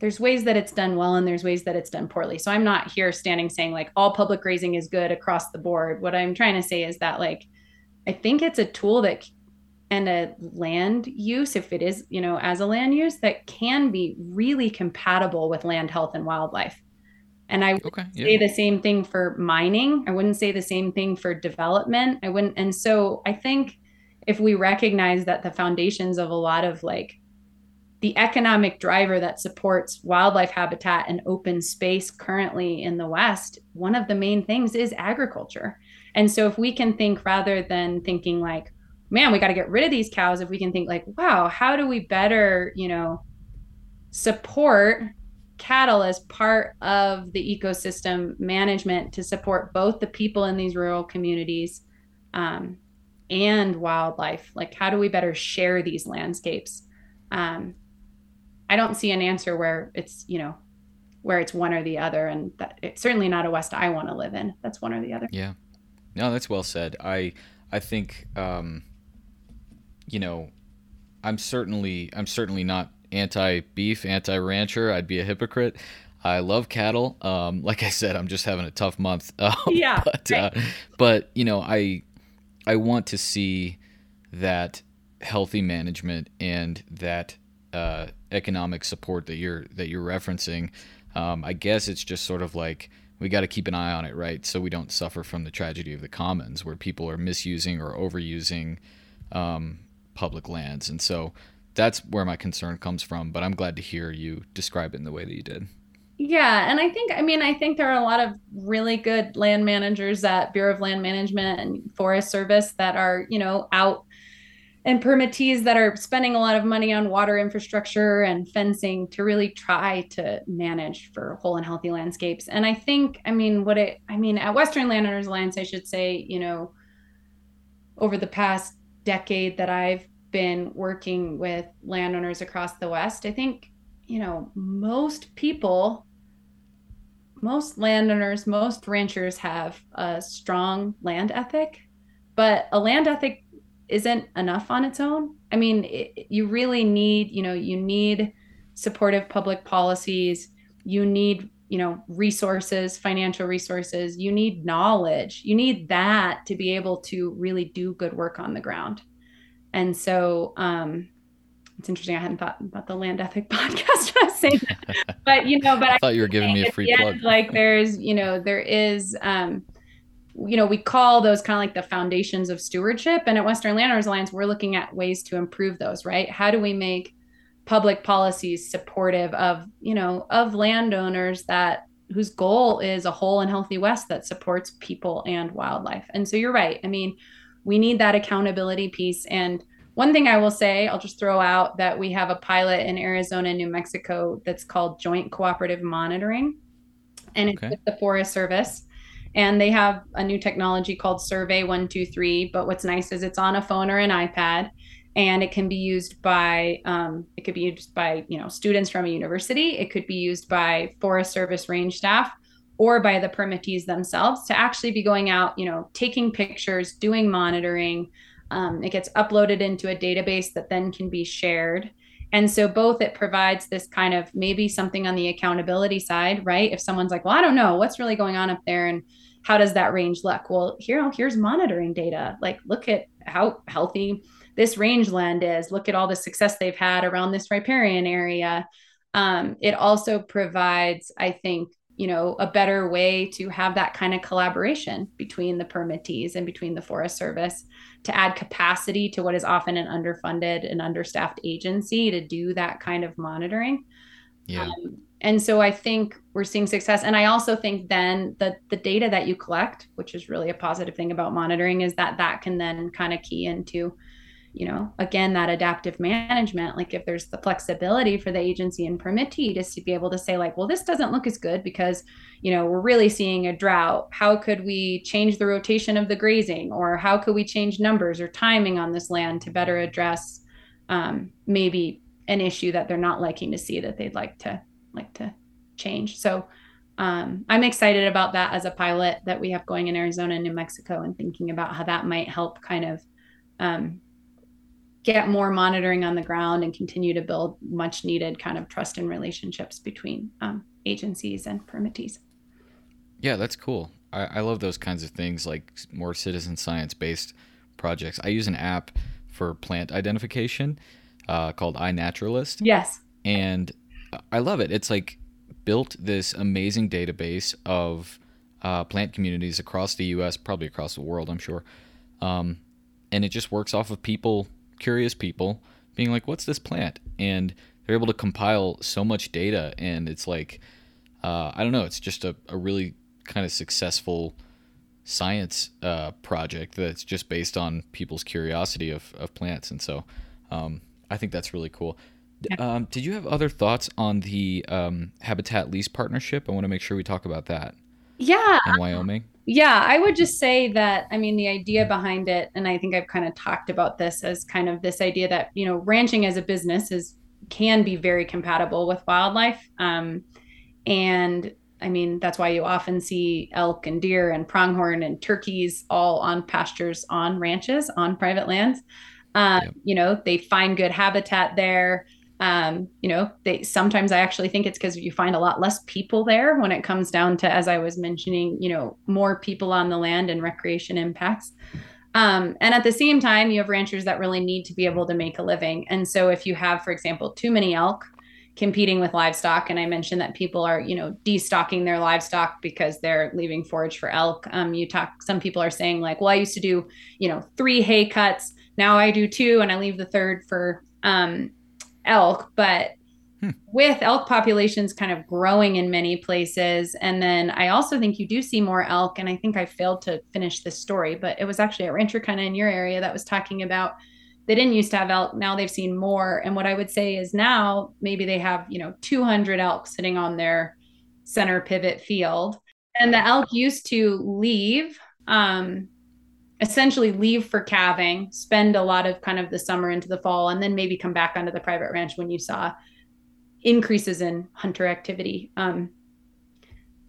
there's ways that it's done well and there's ways that it's done poorly. So I'm not here standing saying like all public grazing is good across the board. What I'm trying to say is that like I think it's a tool that and a land use if it is, you know, as a land use that can be really compatible with land health and wildlife. And I would okay, yeah. say the same thing for mining. I wouldn't say the same thing for development. I wouldn't and so I think if we recognize that the foundations of a lot of like the economic driver that supports wildlife habitat and open space currently in the West, one of the main things is agriculture. And so, if we can think rather than thinking like, man, we got to get rid of these cows, if we can think like, wow, how do we better, you know, support cattle as part of the ecosystem management to support both the people in these rural communities um, and wildlife? Like, how do we better share these landscapes? Um, I don't see an answer where it's, you know, where it's one or the other. And that it's certainly not a West I want to live in. That's one or the other. Yeah. No, that's well said. I, I think, um, you know, I'm certainly, I'm certainly not anti beef, anti rancher. I'd be a hypocrite. I love cattle. Um, like I said, I'm just having a tough month. Um, yeah. But, right. uh, but you know, I, I want to see that healthy management and that uh, economic support that you're that you're referencing, um, I guess it's just sort of like we got to keep an eye on it, right? So we don't suffer from the tragedy of the commons, where people are misusing or overusing um, public lands, and so that's where my concern comes from. But I'm glad to hear you describe it in the way that you did. Yeah, and I think I mean I think there are a lot of really good land managers at Bureau of Land Management and Forest Service that are you know out and permittees that are spending a lot of money on water infrastructure and fencing to really try to manage for whole and healthy landscapes. And I think, I mean, what it, I mean, at Western Landowners Alliance, I should say, you know, over the past decade that I've been working with landowners across the West, I think, you know, most people, most landowners, most ranchers have a strong land ethic, but a land ethic isn't enough on its own. I mean, it, you really need, you know, you need supportive public policies. You need, you know, resources, financial resources. You need knowledge. You need that to be able to really do good work on the ground. And so, um, it's interesting. I hadn't thought about the land ethic podcast when I was saying that. but you know, but I, I thought you were giving me a free plug. End, like there's, you know, there is um you know, we call those kind of like the foundations of stewardship. And at Western Landowners Alliance, we're looking at ways to improve those, right? How do we make public policies supportive of, you know, of landowners that whose goal is a whole and healthy West that supports people and wildlife? And so you're right. I mean, we need that accountability piece. And one thing I will say, I'll just throw out that we have a pilot in Arizona and New Mexico that's called Joint Cooperative Monitoring. And it's okay. with the Forest Service and they have a new technology called survey 123 but what's nice is it's on a phone or an ipad and it can be used by um, it could be used by you know students from a university. It could be used by forest service range staff or by the permittees themselves to actually be going out you know taking pictures doing monitoring. Um, it gets uploaded into a database that then can be shared. And so both it provides this kind of maybe something on the accountability side, right? If someone's like, well, I don't know. What's really going on up there? And how does that range look? Well, here, here's monitoring data. Like, look at how healthy this rangeland is. Look at all the success they've had around this riparian area. Um, it also provides, I think, you know, a better way to have that kind of collaboration between the permittees and between the Forest Service to add capacity to what is often an underfunded and understaffed agency to do that kind of monitoring. Yeah. Um, and so I think we're seeing success. And I also think then that the data that you collect, which is really a positive thing about monitoring, is that that can then kind of key into, you know, again, that adaptive management, like if there's the flexibility for the agency and permittee to be able to say, like, well, this doesn't look as good because, you know, we're really seeing a drought. How could we change the rotation of the grazing? Or how could we change numbers or timing on this land to better address um, maybe an issue that they're not liking to see that they'd like to like to change. So um, I'm excited about that as a pilot that we have going in Arizona and New Mexico and thinking about how that might help kind of um, get more monitoring on the ground and continue to build much needed kind of trust and relationships between um, agencies and permittees. Yeah, that's cool. I, I love those kinds of things like more citizen science based projects. I use an app for plant identification uh, called iNaturalist. Yes. And I love it. It's like built this amazing database of uh, plant communities across the U.S., probably across the world, I'm sure. Um, and it just works off of people curious people being like, "What's this plant?" and they're able to compile so much data, and it's like, uh, I don't know, it's just a, a really kind of successful science uh, project that's just based on people's curiosity of, of plants, and so um, I think that's really cool. Um, did you have other thoughts on the um, habitat lease partnership? I want to make sure we talk about that. Yeah. In Wyoming yeah, I would just say that, I mean, the idea behind it, and I think I've kind of talked about this as kind of this idea that, you know, ranching as a business is can be very compatible with wildlife. Um, and I mean, that's why you often see elk and deer and pronghorn and turkeys all on pastures, on ranches, on private lands. Um, yep. You know, they find good habitat there um, you know they sometimes i actually think it's because you find a lot less people there when it comes down to as i was mentioning you know more people on the land and recreation impacts. Um, and at the same time you have ranchers that really need to be able to make a living. And so if you have for example too many elk competing with livestock and i mentioned that people are you know destocking their livestock because they're leaving forage for elk um, you talk some people are saying like well i used to do you know three hay cuts. Now i do two and i leave the third for um, elk, but hmm. with elk populations kind of growing in many places. And then I also think you do see more elk. And I think I failed to finish this story, but it was actually a rancher kind of in your area that was talking about they didn't used to have elk. Now they've seen more. And what I would say is now maybe they have, you know, 200 elk sitting on their center pivot field. And the elk used to leave um, essentially leave for calving, spend a lot of kind of the summer into the fall, and then maybe come back onto the private ranch when you saw increases in hunter activity. Um,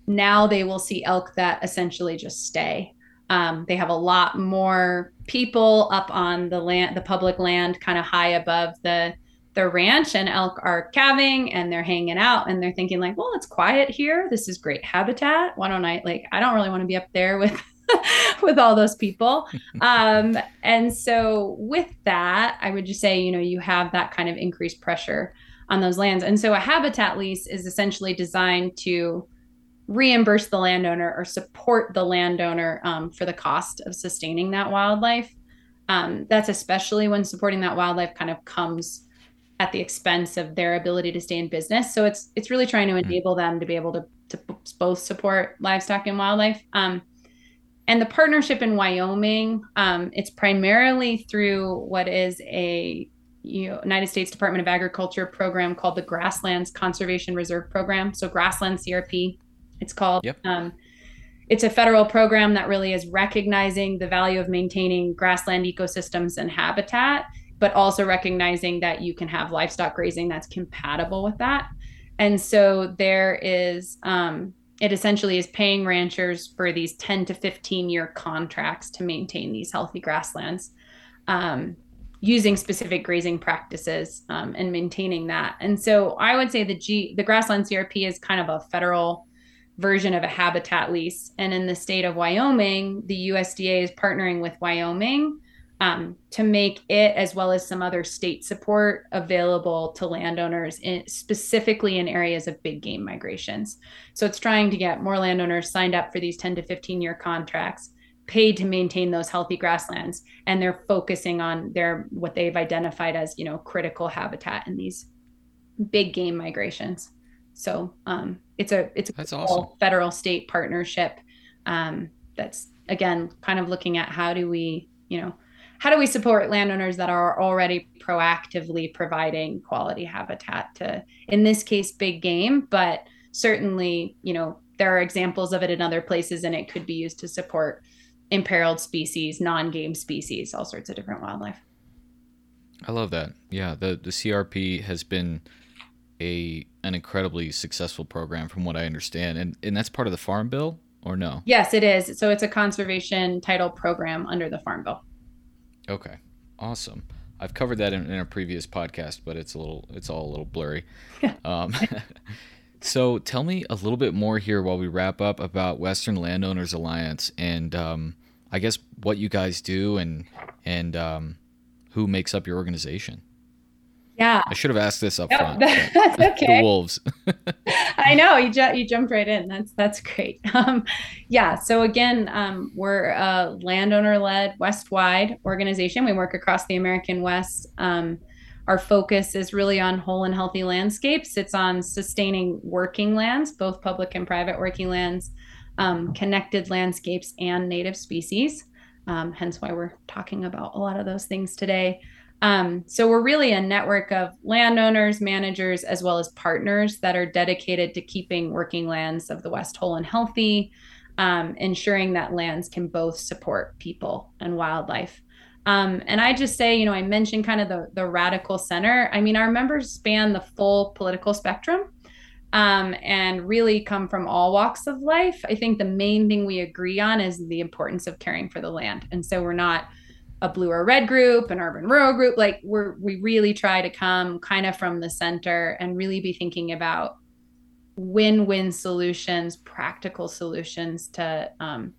now they will see elk that essentially just stay. Um, they have a lot more people up on the land, the public land, kind of high above the the ranch, and elk are calving and they're hanging out and they're thinking like, well, it's quiet here. This is great habitat. Why don't I like? I don't really want to be up there with with all those people. Um, and so, with that, I would just say, you know, you have that kind of increased pressure on those lands. And so, a habitat lease is essentially designed to reimburse the landowner or support the landowner um, for the cost of sustaining that wildlife. Um, that's especially when supporting that wildlife kind of comes at the expense of their ability to stay in business. So it's it's really trying to hmm. enable them to be able to to both support livestock and wildlife. Um, and the partnership in Wyoming, um, it's primarily through what is a United States Department of Agriculture program called the Grasslands Conservation Reserve Program. So Grassland CRP, it's called. Yep. Um, it's a federal program that really is recognizing the value of maintaining grassland ecosystems and habitat, but also recognizing that you can have livestock grazing that's compatible with that. And so there is um, it essentially is paying ranchers for these 10 to 15 year contracts to maintain these healthy grasslands um, using specific grazing practices um, and maintaining that. And so i would say the g the grassland crp is kind of a federal version of a habitat lease. And in the state of wyoming the usda is partnering with wyoming um, to make it as well as some other state support available to landowners in, specifically in areas of big game migrations so it's trying to get more landowners signed up for these 10 to 15 year contracts paid to maintain those healthy grasslands and they're focusing on their what they've identified as you know critical habitat in these big game migrations so um, it's a it's a awesome. federal state partnership um, that's again kind of looking at how do we you know how do we support landowners that are already proactively providing quality habitat to in this case big game? But certainly you know there are examples of it in other places and it could be used to support imperiled species non-game species all sorts of different wildlife. I love that. Yeah the the crp has been a an incredibly successful program from what i understand. And and that's part of the farm bill or no? Yes it is. So it's a conservation title program under the farm bill okay. Awesome. I've covered that in, in a previous podcast but it's a little it's all a little blurry. Um, So tell me a little bit more here while we wrap up about Western Landowners Alliance and um, I guess what you guys do and and um, who makes up your organization. Yeah, I should have asked this up yep, front. That's okay. the wolves. I know you ju- you jumped right in. That's that's great. Um, yeah. So again, um, we're a landowner-led West-wide organization. We work across the American West. Um, our focus is really on whole and healthy landscapes. It's on sustaining working lands, both public and private working lands, um, connected landscapes, and native species. Um, hence why we're talking about a lot of those things today. Um, so we're really a network of landowners, managers, as well as partners that are dedicated to keeping working lands of the West whole and healthy, um, ensuring that lands can both support people and wildlife. Um, and I just say, you know, I mentioned kind of the, the radical center. I mean, our members span the full political spectrum um, and really come from all walks of life. I think the main thing we agree on is the importance of caring for the land. And so we're not a blue or red group, an urban rural group. Like we're we really try to come kind of from the center and really be thinking about win-win solutions, practical solutions to um,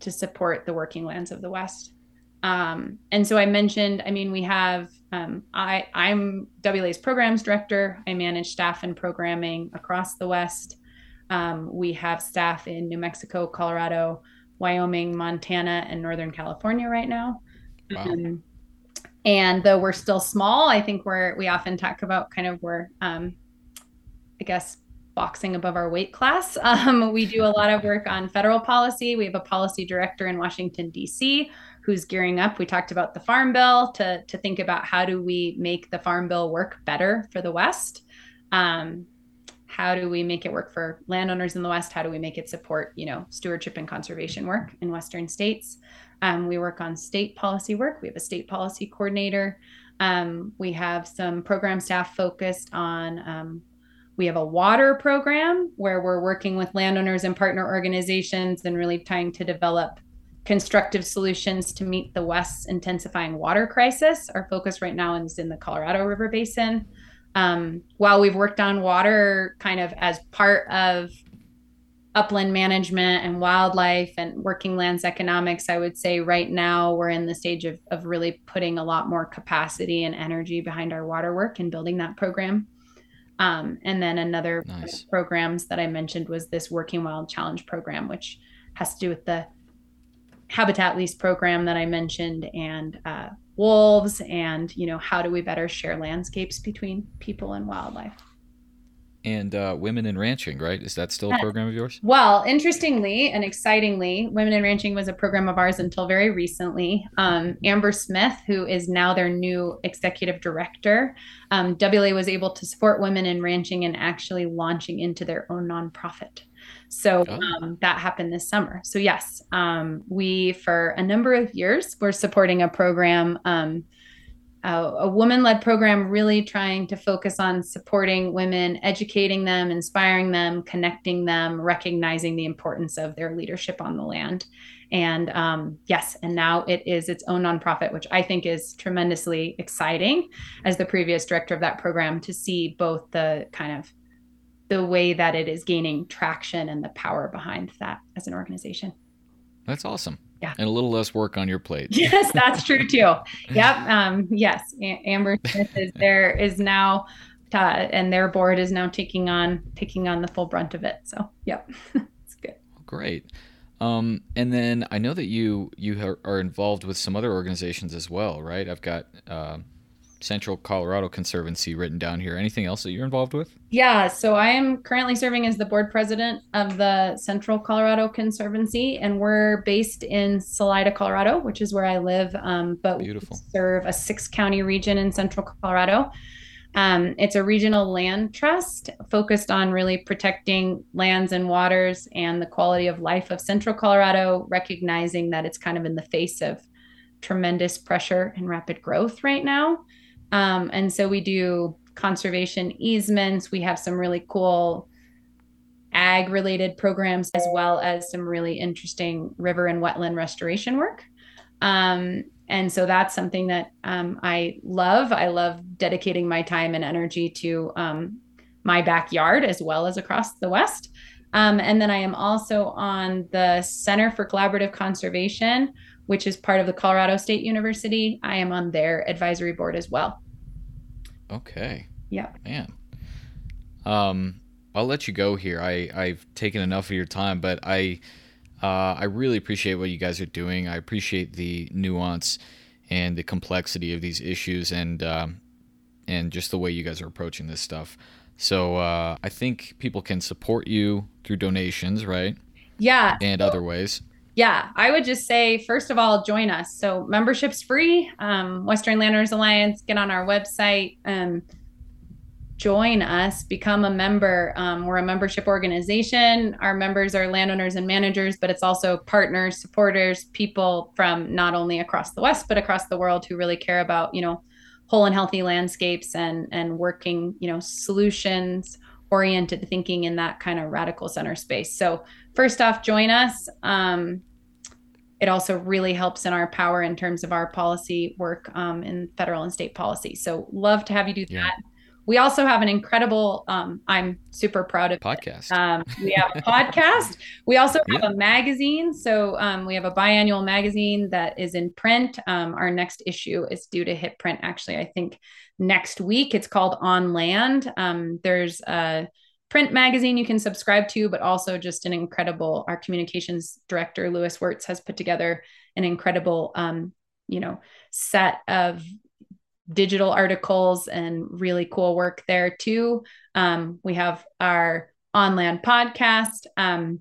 to support the working lands of the West. Um, and so I mentioned, I mean, we have, um, I, I'm WLA's programs director. I manage staff and programming across the West. Um, we have staff in New Mexico, Colorado, Wyoming, Montana, and Northern California right now. Wow. Um, and though we're still small, I think we're, we often talk about kind of where, um, I guess, boxing above our weight class. Um, we do a lot of work on federal policy. We have a policy director in Washington, D.C., who's gearing up. We talked about the farm bill to, to think about how do we make the farm bill work better for the West. Um, how do we make it work for landowners in the West? How do we make it support, you know, stewardship and conservation work in Western states? Um, we work on state policy work. We have a state policy coordinator. Um, we have some program staff focused on um, we have a water program where we're working with landowners and partner organizations and really trying to develop constructive solutions to meet the West's intensifying water crisis. Our focus right now is in the Colorado River Basin. Um, while we've worked on water kind of as part of upland management and wildlife and working lands economics, I would say right now we're in the stage of, of really putting a lot more capacity and energy behind our water work and building that program. Um, and then another nice. programs that I mentioned was this Working Wild Challenge program, which has to do with the habitat lease program that I mentioned and uh, wolves and you know how do we better share landscapes between people and wildlife and uh, women in ranching right is that still a program of yours well interestingly and excitingly women in ranching was a program of ours until very recently um, amber smith who is now their new executive director um, wla was able to support women in ranching and actually launching into their own nonprofit so oh. um, that happened this summer. So yes, um, we for a number of years we're supporting a program, um, uh, a woman-led program, really trying to focus on supporting women, educating them, inspiring them, connecting them, recognizing the importance of their leadership on the land. And um, yes, and now it is its own nonprofit, which I think is tremendously exciting as the previous director of that program to see both the kind of the way that it is gaining traction and the power behind that as an organization. That's awesome. Yeah. And a little less work on your plate. yes, that's true too. Yep. Um, yes. Amber Smith is there is now uh, and their board is now taking on taking on the full brunt of it. So yep. it's good. Great. Um, and then I know that you you are involved with some other organizations as well, right? I've got uh, Central Colorado Conservancy written down here. Anything else that you're involved with? Yeah, so I am currently serving as the board president of the Central Colorado Conservancy, and we're based in Salida, Colorado, which is where I live. Um, but Beautiful. we serve a six county region in Central Colorado. Um, it's a regional land trust focused on really protecting lands and waters and the quality of life of Central Colorado, recognizing that it's kind of in the face of tremendous pressure and rapid growth right now. Um, and so we do conservation easements. We have some really cool ag related programs, as well as some really interesting river and wetland restoration work. Um, and so that's something that um, I love. I love dedicating my time and energy to um, my backyard as well as across the West. Um, and then I am also on the Center for Collaborative Conservation, which is part of the Colorado State University. I am on their advisory board as well. Okay. Yeah. Man. Um, I'll let you go here. I I've taken enough of your time, but I uh, I really appreciate what you guys are doing. I appreciate the nuance and the complexity of these issues, and um, and just the way you guys are approaching this stuff. So uh, I think people can support you through donations, right? Yeah. And other ways. Yeah, I would just say, first of all, join us. So membership's free. Um, Western Landowners Alliance, get on our website. Um, join us, become a member. Um, we're a membership organization. Our members are landowners and managers, but it's also partners, supporters, people from not only across the West, but across the world who really care about, you know, whole and healthy landscapes and and working, you know, solutions oriented thinking in that kind of radical center space. So first off, join us. Um, it also really helps in our power in terms of our policy work um, in federal and state policy. So love to have you do yeah. that. We also have an incredible, um, I'm super proud of podcast. Um, we have a podcast. We also have yeah. a magazine. So um, we have a biannual magazine that is in print. Um, our next issue is due to hit print, actually, I think next week. It's called On Land. Um, there's a print magazine you can subscribe to, but also just an incredible, our communications director, Louis Wertz, has put together an incredible, um, you know, set of digital articles and really cool work there too. Um, we have our on land podcast. Um,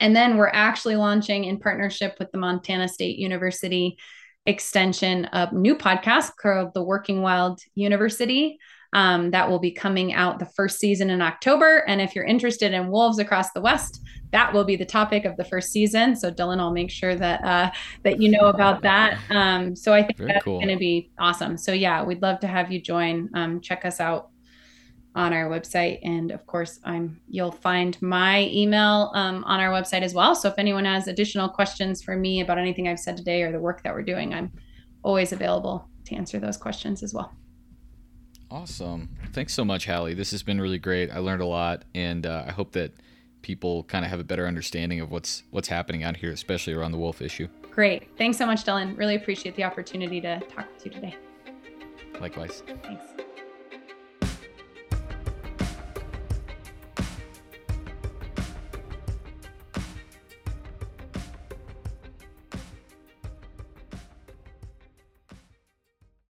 and then we're actually launching in partnership with the Montana State University extension of new podcast called the Working Wild University. Um, that will be coming out the first season in October. And if you're interested in wolves across the West, that will be the topic of the first season. So Dylan, I'll make sure that uh, that you know about that. Um, so I think Very that's cool. going to be awesome. So yeah, we'd love to have you join. Um, check us out on our website, and of course, I'm you'll find my email um, on our website as well. So if anyone has additional questions for me about anything I've said today or the work that we're doing, I'm always available to answer those questions as well. Awesome. Thanks so much, Hallie. This has been really great. I learned a lot, and uh, I hope that people kind of have a better understanding of what's what's happening out here, especially around the wolf issue. Great. Thanks so much, Dylan. Really appreciate the opportunity to talk to you today. Likewise. Thanks.